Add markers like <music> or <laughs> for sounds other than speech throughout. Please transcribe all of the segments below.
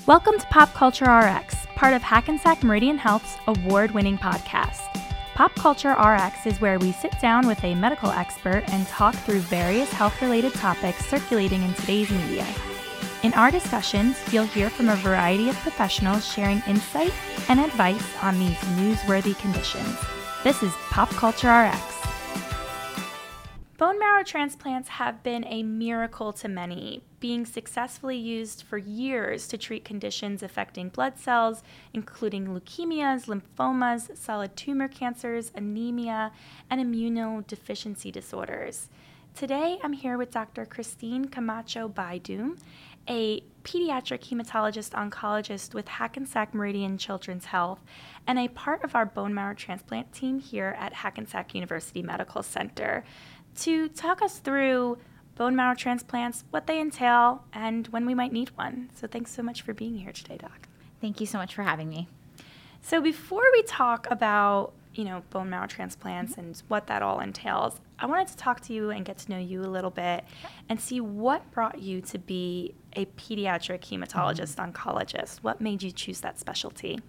Welcome to Pop Culture RX, part of Hackensack Meridian Health's award winning podcast. Pop Culture RX is where we sit down with a medical expert and talk through various health related topics circulating in today's media. In our discussions, you'll hear from a variety of professionals sharing insight and advice on these newsworthy conditions. This is Pop Culture RX. Bone marrow transplants have been a miracle to many, being successfully used for years to treat conditions affecting blood cells, including leukemias, lymphomas, solid tumor cancers, anemia, and immunodeficiency disorders. Today, I'm here with Dr. Christine Camacho Bydume, a pediatric hematologist oncologist with Hackensack Meridian Children's Health, and a part of our bone marrow transplant team here at Hackensack University Medical Center to talk us through bone marrow transplants, what they entail, and when we might need one. So thanks so much for being here today, Doc. Thank you so much for having me. So before we talk about you know bone marrow transplants and what that all entails, I wanted to talk to you and get to know you a little bit and see what brought you to be a pediatric hematologist mm-hmm. oncologist. What made you choose that specialty?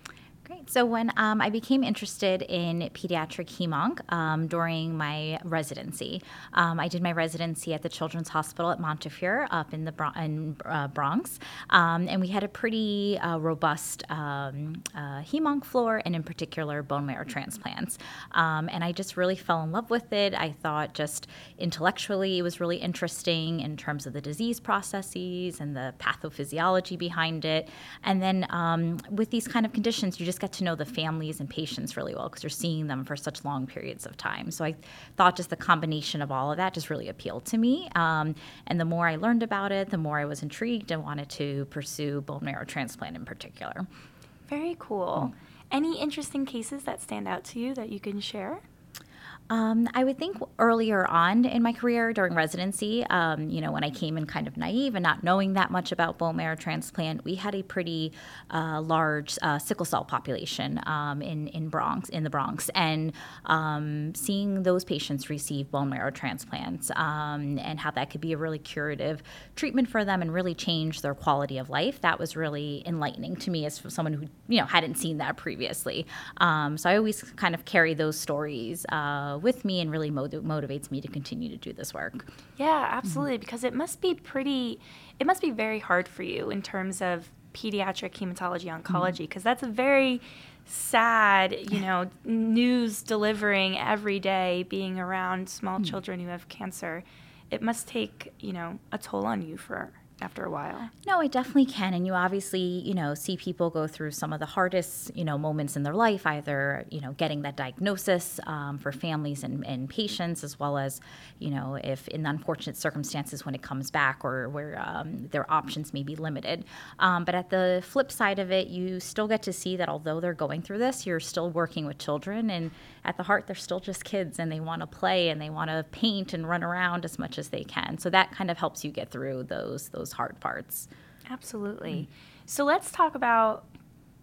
Great. So when um, I became interested in pediatric hemonc um, during my residency, um, I did my residency at the Children's Hospital at Montefiore up in the Bron- in, uh, Bronx, um, and we had a pretty uh, robust um, uh, hemonc floor, and in particular bone marrow transplants. Um, and I just really fell in love with it. I thought just intellectually it was really interesting in terms of the disease processes and the pathophysiology behind it. And then with these kind of conditions, you just just get to know the families and patients really well because you're seeing them for such long periods of time. So I thought just the combination of all of that just really appealed to me. Um, and the more I learned about it, the more I was intrigued and wanted to pursue bone marrow transplant in particular. Very cool. Mm. Any interesting cases that stand out to you that you can share? Um, I would think earlier on in my career during residency, um, you know, when I came in kind of naive and not knowing that much about bone marrow transplant, we had a pretty uh, large uh, sickle cell population um, in in Bronx in the Bronx, and um, seeing those patients receive bone marrow transplants um, and how that could be a really curative treatment for them and really change their quality of life, that was really enlightening to me as someone who you know hadn't seen that previously. Um, so I always kind of carry those stories. Uh, uh, with me and really motiv- motivates me to continue to do this work. Yeah, absolutely. Mm-hmm. Because it must be pretty, it must be very hard for you in terms of pediatric hematology oncology, because mm-hmm. that's a very sad, you know, news delivering every day, being around small mm-hmm. children who have cancer. It must take, you know, a toll on you for after a while. No, it definitely can. And you obviously, you know, see people go through some of the hardest, you know, moments in their life, either, you know, getting that diagnosis um, for families and, and, patients, as well as, you know, if in unfortunate circumstances when it comes back or where um, their options may be limited. Um, but at the flip side of it, you still get to see that although they're going through this, you're still working with children. And at the heart, they're still just kids and they want to play and they want to paint and run around as much as they can. So that kind of helps you get through those, those hard parts. Absolutely. So let's talk about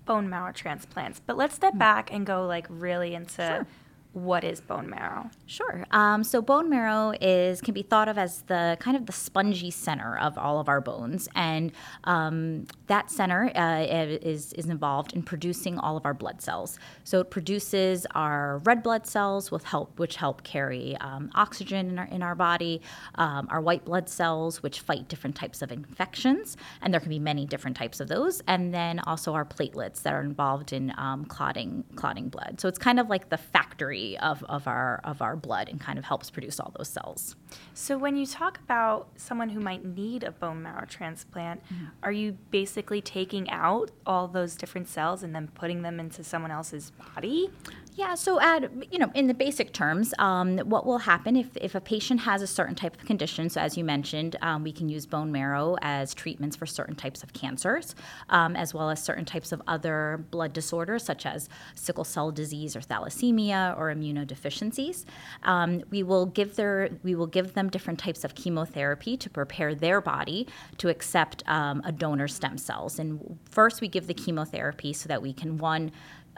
bone marrow transplants, but let's step mm. back and go like really into sure what is bone marrow? Sure. Um, so bone marrow is can be thought of as the kind of the spongy center of all of our bones, and um, that center uh, is is involved in producing all of our blood cells. So it produces our red blood cells, with help which help carry um, oxygen in our in our body, um, our white blood cells, which fight different types of infections, and there can be many different types of those, and then also our platelets that are involved in um, clotting clotting blood. So it's kind of like the factory of, of our of our blood and kind of helps produce all those cells. So when you talk about someone who might need a bone marrow transplant, mm-hmm. are you basically taking out all those different cells and then putting them into someone else's body? Yeah, so at you know, in the basic terms, um, what will happen if, if a patient has a certain type of condition? So as you mentioned, um, we can use bone marrow as treatments for certain types of cancers, um, as well as certain types of other blood disorders such as sickle cell disease or thalassemia or immunodeficiencies. Um, we will give their we will give them different types of chemotherapy to prepare their body to accept um, a donor stem cells. And first, we give the chemotherapy so that we can one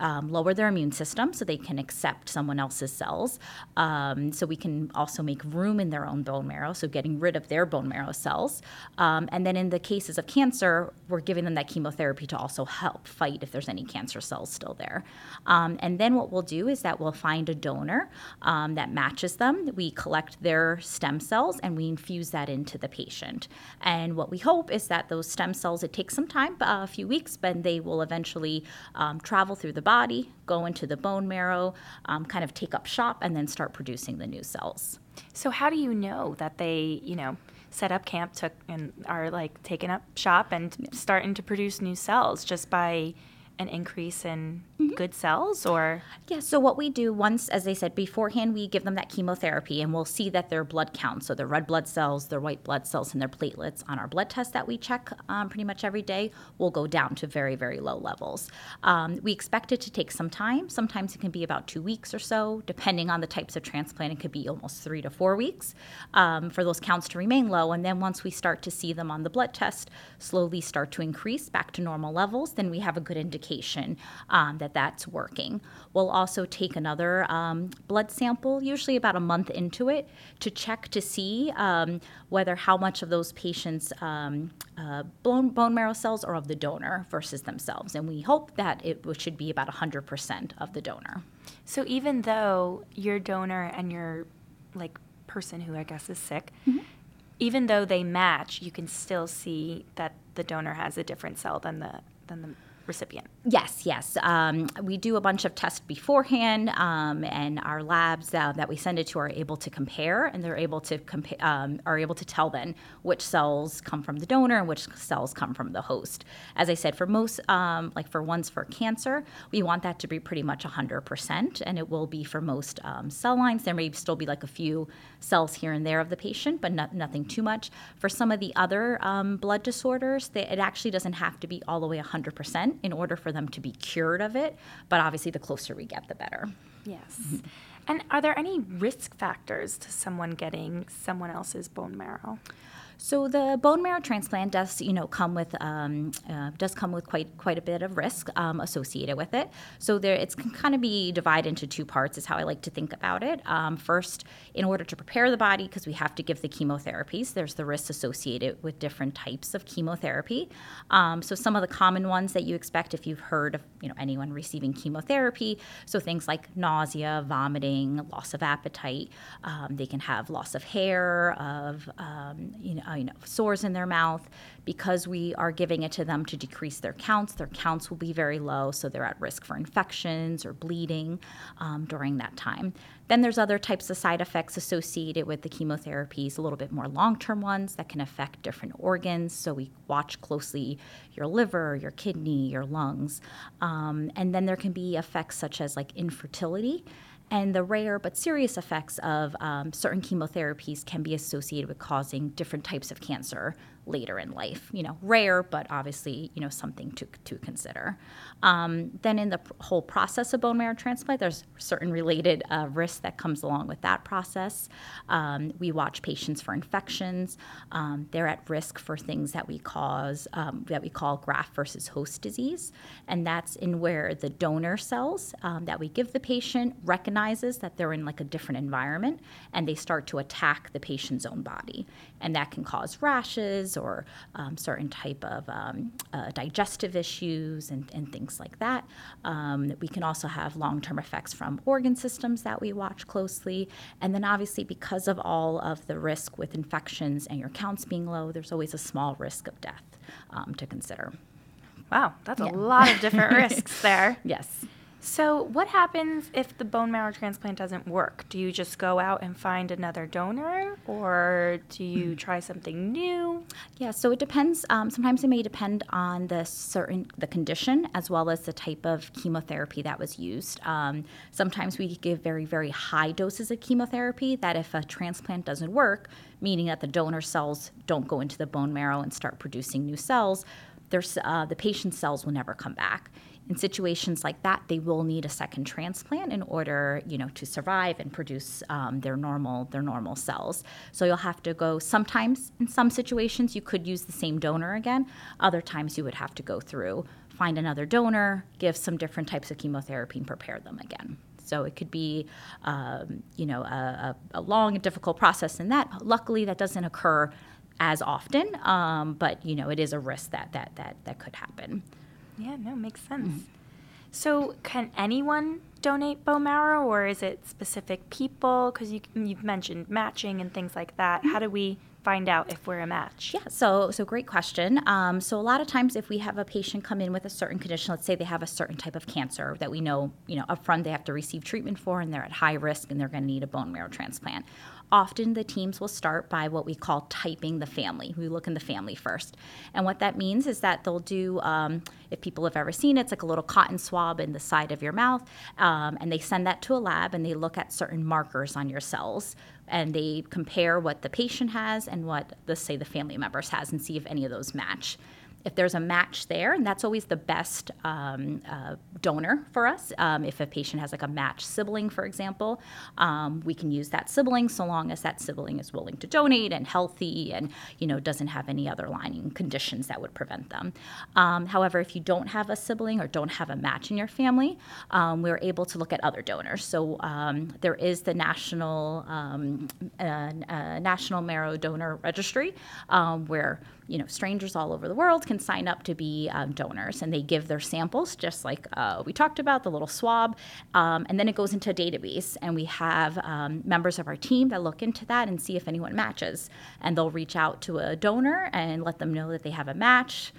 um, lower their immune system so they can accept someone else's cells. Um, so we can also make room in their own bone marrow, so getting rid of their bone marrow cells. Um, and then in the cases of cancer, we're giving them that chemotherapy to also help fight if there's any cancer cells still there. Um, and then what we'll do is that we'll find a donor um, that matches them. We collect their stem cells and we infuse that into the patient. And what we hope is that those stem cells, it takes some time, uh, a few weeks, but they will eventually um, travel through the body, go into the bone marrow, um, kind of take up shop, and then start producing the new cells. So, how do you know that they, you know, set up camp, took and are like taking up shop and starting to produce new cells just by an increase in mm-hmm. good cells or? Yeah so what we do once as i said beforehand we give them that chemotherapy and we'll see that their blood count so their red blood cells their white blood cells and their platelets on our blood test that we check um, pretty much every day will go down to very very low levels. Um, we expect it to take some time. Sometimes it can be about two weeks or so depending on the types of transplant. It could be almost three to four weeks um, for those counts to remain low. And then once we start to see them on the blood test slowly start to increase back to normal levels then we have a good indication indication um, that that's working. We'll also take another um, blood sample, usually about a month into it, to check to see um, whether how much of those patients' um, uh, bone, bone marrow cells are of the donor versus themselves. And we hope that it should be about 100% of the donor. So even though your donor and your like person who I guess is sick, mm-hmm. even though they match, you can still see that the donor has a different cell than the than the recipient. Yes, yes. Um, we do a bunch of tests beforehand, um, and our labs uh, that we send it to are able to compare, and they're able to compa- um, are able to tell then which cells come from the donor and which cells come from the host. As I said, for most, um, like for ones for cancer, we want that to be pretty much 100%, and it will be for most um, cell lines. There may still be like a few cells here and there of the patient, but not, nothing too much. For some of the other um, blood disorders, they, it actually doesn't have to be all the way 100% in order for them to be cured of it. But obviously, the closer we get, the better. Yes. Mm-hmm. And are there any risk factors to someone getting someone else's bone marrow? So the bone marrow transplant does, you know, come with um, uh, does come with quite quite a bit of risk um, associated with it. So there, it's can kind of be divided into two parts. Is how I like to think about it. Um, first, in order to prepare the body, because we have to give the chemotherapies, there's the risks associated with different types of chemotherapy. Um, so some of the common ones that you expect if you've heard of, you know, anyone receiving chemotherapy. So things like nausea, vomiting, loss of appetite. Um, they can have loss of hair, of um, you know uh, you know, sores in their mouth. Because we are giving it to them to decrease their counts, their counts will be very low, so they're at risk for infections or bleeding um, during that time. Then there's other types of side effects associated with the chemotherapies, a little bit more long term ones that can affect different organs. So we watch closely your liver, your kidney, your lungs. Um, and then there can be effects such as like infertility and the rare but serious effects of um, certain chemotherapies can be associated with causing different types of cancer later in life. You know, rare, but obviously, you know, something to, to consider. Um, then in the whole process of bone marrow transplant, there's certain related uh, risks that comes along with that process. Um, we watch patients for infections. Um, they're at risk for things that we cause um, that we call graft versus host disease, and that's in where the donor cells um, that we give the patient recognizes that they're in like a different environment, and they start to attack the patient's own body, and that can cause rashes or um, certain type of um, uh, digestive issues and, and, things like that. Um, we can also have long-term effects from organ systems that we watch closely. And then obviously because of all of the risk with infections and your counts being low, there's always a small risk of death um, to consider. Wow, that's yeah. a lot of different <laughs> risks there. Yes. So, what happens if the bone marrow transplant doesn't work? Do you just go out and find another donor, or do you hmm. try something new? Yeah, so it depends. Um, sometimes it may depend on the certain the condition as well as the type of chemotherapy that was used. Um, sometimes we give very very high doses of chemotherapy. That if a transplant doesn't work, meaning that the donor cells don't go into the bone marrow and start producing new cells, there's, uh, the patient's cells will never come back in situations like that, they will need a second transplant in order, you know, to survive and produce um, their normal their normal cells. So you'll have to go. Sometimes, in some situations, you could use the same donor again. Other times, you would have to go through find another donor, give some different types of chemotherapy, and prepare them again. So it could be, um, you know, a, a, long and difficult process in that. Luckily, that doesn't occur as often, um, but you know, it is a risk that that that that could happen. Yeah, no, makes sense. Mm-hmm. So, can anyone donate bone marrow, or is it specific people? Because you you've mentioned matching and things like that. Mm-hmm. How do we find out if we're a match? Yeah, so so great question. Um, so a lot of times, if we have a patient come in with a certain condition, let's say they have a certain type of cancer that we know, you know, upfront they have to receive treatment for, and they're at high risk, and they're going to need a bone marrow transplant. Often the teams will start by what we call typing the family. We look in the family first, and what that means is that they'll do. Um, if people have ever seen it, it's like a little cotton swab in the side of your mouth, um, and they send that to a lab, and they look at certain markers on your cells and they compare what the patient has and what the say the family members has and see if any of those match if there's a match there, and that's always the best um, uh, donor for us. Um, if a patient has like a matched sibling, for example, um, we can use that sibling so long as that sibling is willing to donate and healthy and you know doesn't have any other lining conditions that would prevent them. Um, however, if you don't have a sibling or don't have a match in your family, um, we're able to look at other donors. So um, there is the national uh, uh, national marrow donor registry where you know, strangers all over the world can sign up to be um, donors, and they give their samples, just like uh, we talked about, the little swab, um, and then it goes into a database, and we have um, members of our team that look into that and see if anyone matches, and they'll reach out to a donor and let them know that they have a match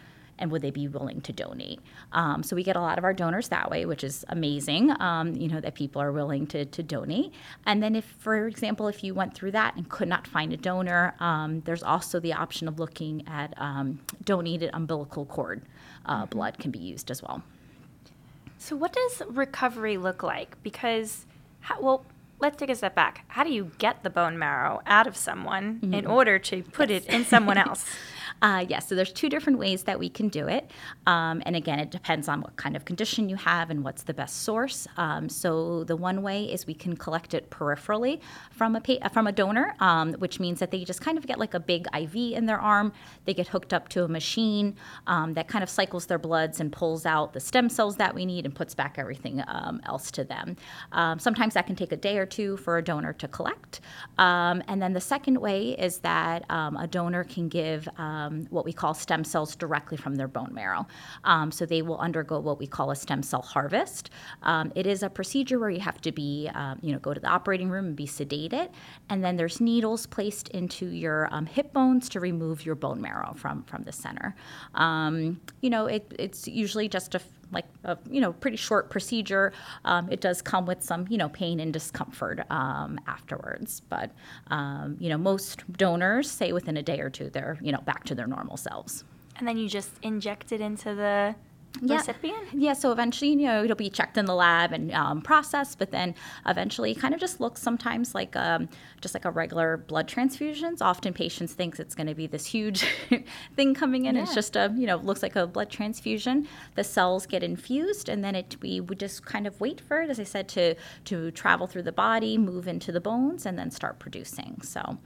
and would they be willing to donate? Um, so we get a lot of our donors that way, which is amazing. Um, you know that people are willing to to donate. And then if, for example, if you went through that and could not find a donor, um, there's also the option of looking at um, donated umbilical cord uh, mm-hmm. blood can be used as well. So what does recovery look like? Because how, well, let's take a step back. How do you get the bone marrow out of someone mm-hmm. in order to put yes. it in someone <laughs> else? Uh, yes, so there's two different ways that we can do it. Um, and again, it depends on what kind of condition you have and what's the best source. Um, so the one way is we can collect it peripherally from a pa- from a donor, um, which means that they just kind of get like a big IV in their arm. They get hooked up to a machine um, that kind of cycles their bloods and pulls out the stem cells that we need and puts back everything um, else to them. Um, sometimes that can take a day or two for a donor to collect. and then the second way is that a donor can give um, what we call stem cells directly from their bone marrow. Um, so they will undergo what we call a stem cell harvest. Um, it is a procedure where you have to be, um, you know, go to the operating room and be sedated, and then there's needles placed into your um, hip bones to remove your bone marrow from from the center. You know, it, it's usually just a like a you know pretty short procedure. Um, it does come with some you know pain and discomfort um, afterwards, but um, you know most donors say within a day or two they're you know back to their normal selves. And then you just inject it into the yeah. recipient? Yeah, so eventually, you know, it'll be checked in the lab and um, processed, but then eventually it kind of just looks sometimes like um, just like a regular blood transfusions. Often patients think it's going to be this huge <laughs> thing coming in. Yeah. It's just a, you know, looks like a blood transfusion. The cells get infused and then it we would just kind of wait for it, as I said, to, to travel through the body, move into the bones, and then start producing. So.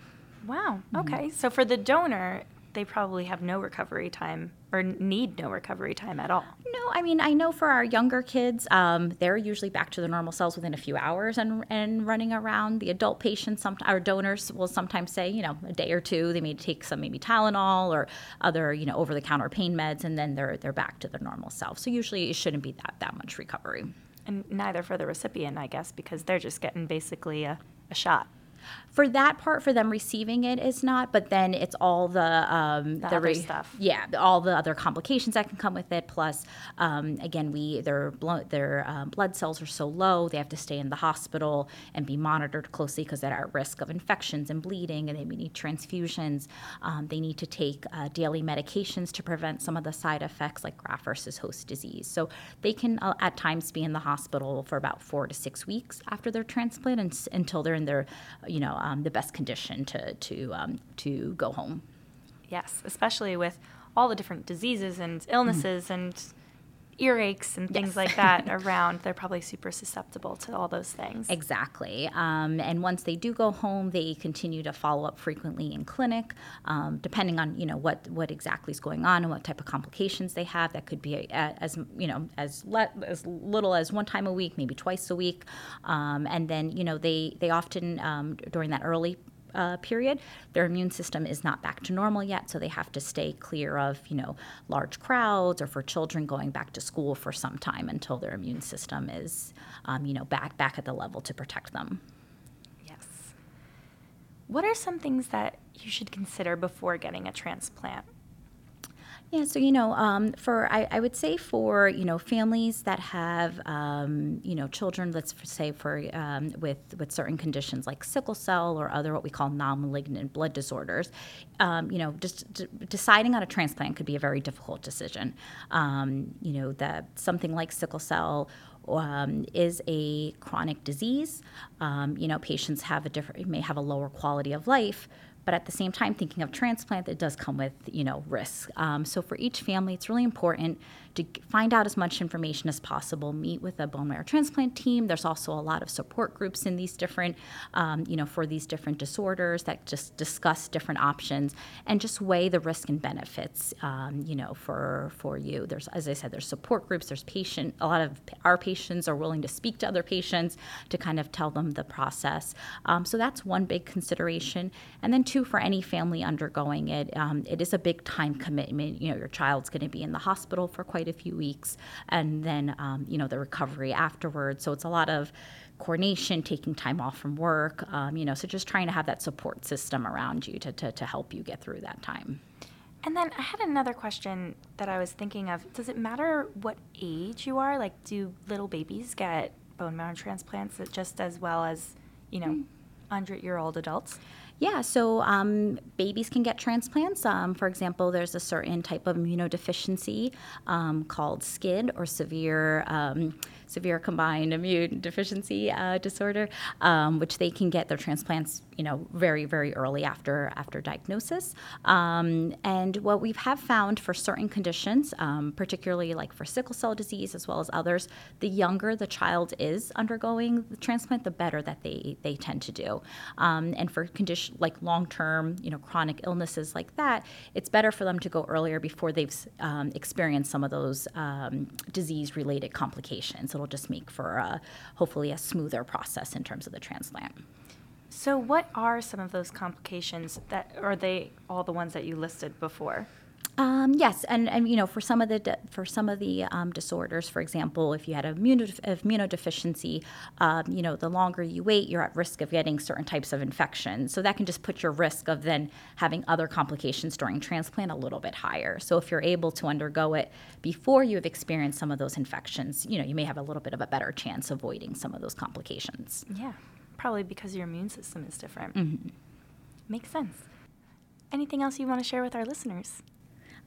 Wow. Mm-hmm. Okay. Mm-hmm. So for the donor, they probably have no recovery time or need no recovery time at all. No, I mean, I know for our younger kids, um, they're usually back to their normal cells within a few hours and, and running around. The adult patients, some, our donors will sometimes say, you know, a day or two, they may take some maybe Tylenol or other, you know, over the counter pain meds, and then they're, they're back to their normal self. So usually it shouldn't be that, that much recovery. And neither for the recipient, I guess, because they're just getting basically a, a shot for that part for them receiving it is not but then it's all the um the, the re- stuff. yeah all the other complications that can come with it plus um, again we their blood their um, blood cells are so low they have to stay in the hospital and be monitored closely because they're at risk of infections and bleeding and they may need transfusions. Um, they need to take uh, daily medications to prevent some of the side effects like graft versus host disease. So they can uh, at times be in the hospital for about four to six weeks after their transplant and, until they're in their you you know um, the best condition to to um, to go home. Yes, especially with all the different diseases and illnesses mm-hmm. and earaches and things yes. like that <laughs> around, they're probably super susceptible to all those things. Exactly. Um, and once they do go home, they continue to follow up frequently in clinic, um, depending on you know what what exactly is going on and what type of complications they have. That could be a, a, as you know as le- as little as one time a week, maybe twice a week, um, and then you know they they often um, during that early uh, period, their immune system is not back to normal yet, so they have to stay clear of you know large crowds or for children going back to school for some time until their immune system is um, you know back back at the level to protect them. Yes. What are some things that you should consider before getting a transplant? Yeah, so you know, um, for I, I, would say for you know families that have um, you know children, let's say for um, with with certain conditions like sickle cell or other what we call non-malignant blood disorders, um, you know, just d- deciding on a transplant could be a very difficult decision. Um, you know, that something like sickle cell um, is a chronic disease. Um, you know, patients have a different may have a lower quality of life, but at the same time thinking of transplant it does come with you know risks um, so for each family it's really important to find out as much information as possible meet with a bone marrow transplant team. There's also a lot of support groups in these different um, you know for these different disorders that just discuss different options and just weigh the risk and benefits um, you know for for you. There's as i said there's support groups there's patient a lot of our patients are willing to speak to other patients to kind of tell them the process. Um, so that's one big consideration. And then two for any family undergoing it um, it is a big time commitment you know your child's going to be in the hospital for quite quite a few weeks, and then um, you know the recovery afterwards. So it's a lot of coordination, taking time off from work, um, you know, so just trying to have that support system around you to, to, to help you get through that time. And then I had another question that I was thinking of. Does it matter what age you are? Like, do little babies get bone marrow transplants just as well as, you know, 100 year old adults? Yeah, so um, babies can get transplants. Um, for example, there's a certain type of immunodeficiency um, called SCID or severe um, severe combined immune deficiency uh, disorder, um, which they can get their transplants, you know, very very early after after diagnosis. Um, and what we have found for certain conditions, particularly like for sickle cell disease as well as others, the younger the child is undergoing the transplant, the better that they they tend to do. and for conditions like long-term, you know, chronic illnesses like that, it's better for them to go earlier before they've um, experienced some of those um, disease-related complications. It'll just make for a, hopefully a smoother process in terms of the transplant. So, what are some of those complications that are they all the ones that you listed before? Um, yes, and, and you know for some of the de- for some of the um, disorders, for example, if you had a immunodeficiency, um, you know the longer you wait, you're at risk of getting certain types of infections. So that can just put your risk of then having other complications during transplant a little bit higher. So if you're able to undergo it before you have experienced some of those infections, you know you may have a little bit of a better chance avoiding some of those complications. Yeah, probably because your immune system is different. Mm-hmm. Makes sense. Anything else you want to share with our listeners?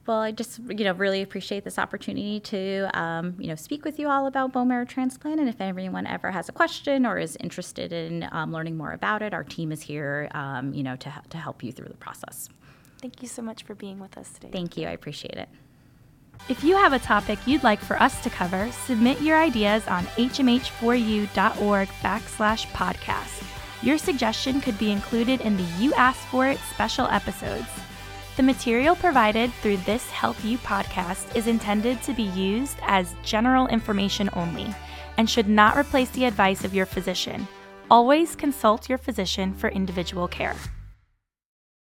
Well, I just you know really appreciate this opportunity to um, you know speak with you all about bone marrow transplant. And if anyone ever has a question or is interested in um, learning more about it, our team is here um, you know to to help you through the process. Thank you so much for being with us today. Thank you. I appreciate it. If you have a topic you'd like for us to cover, submit your ideas on hmh4u.org backslash podcast. Your suggestion could be included in the You Asked For It special episodes. The material provided through this HealthU podcast is intended to be used as general information only and should not replace the advice of your physician. Always consult your physician for individual care.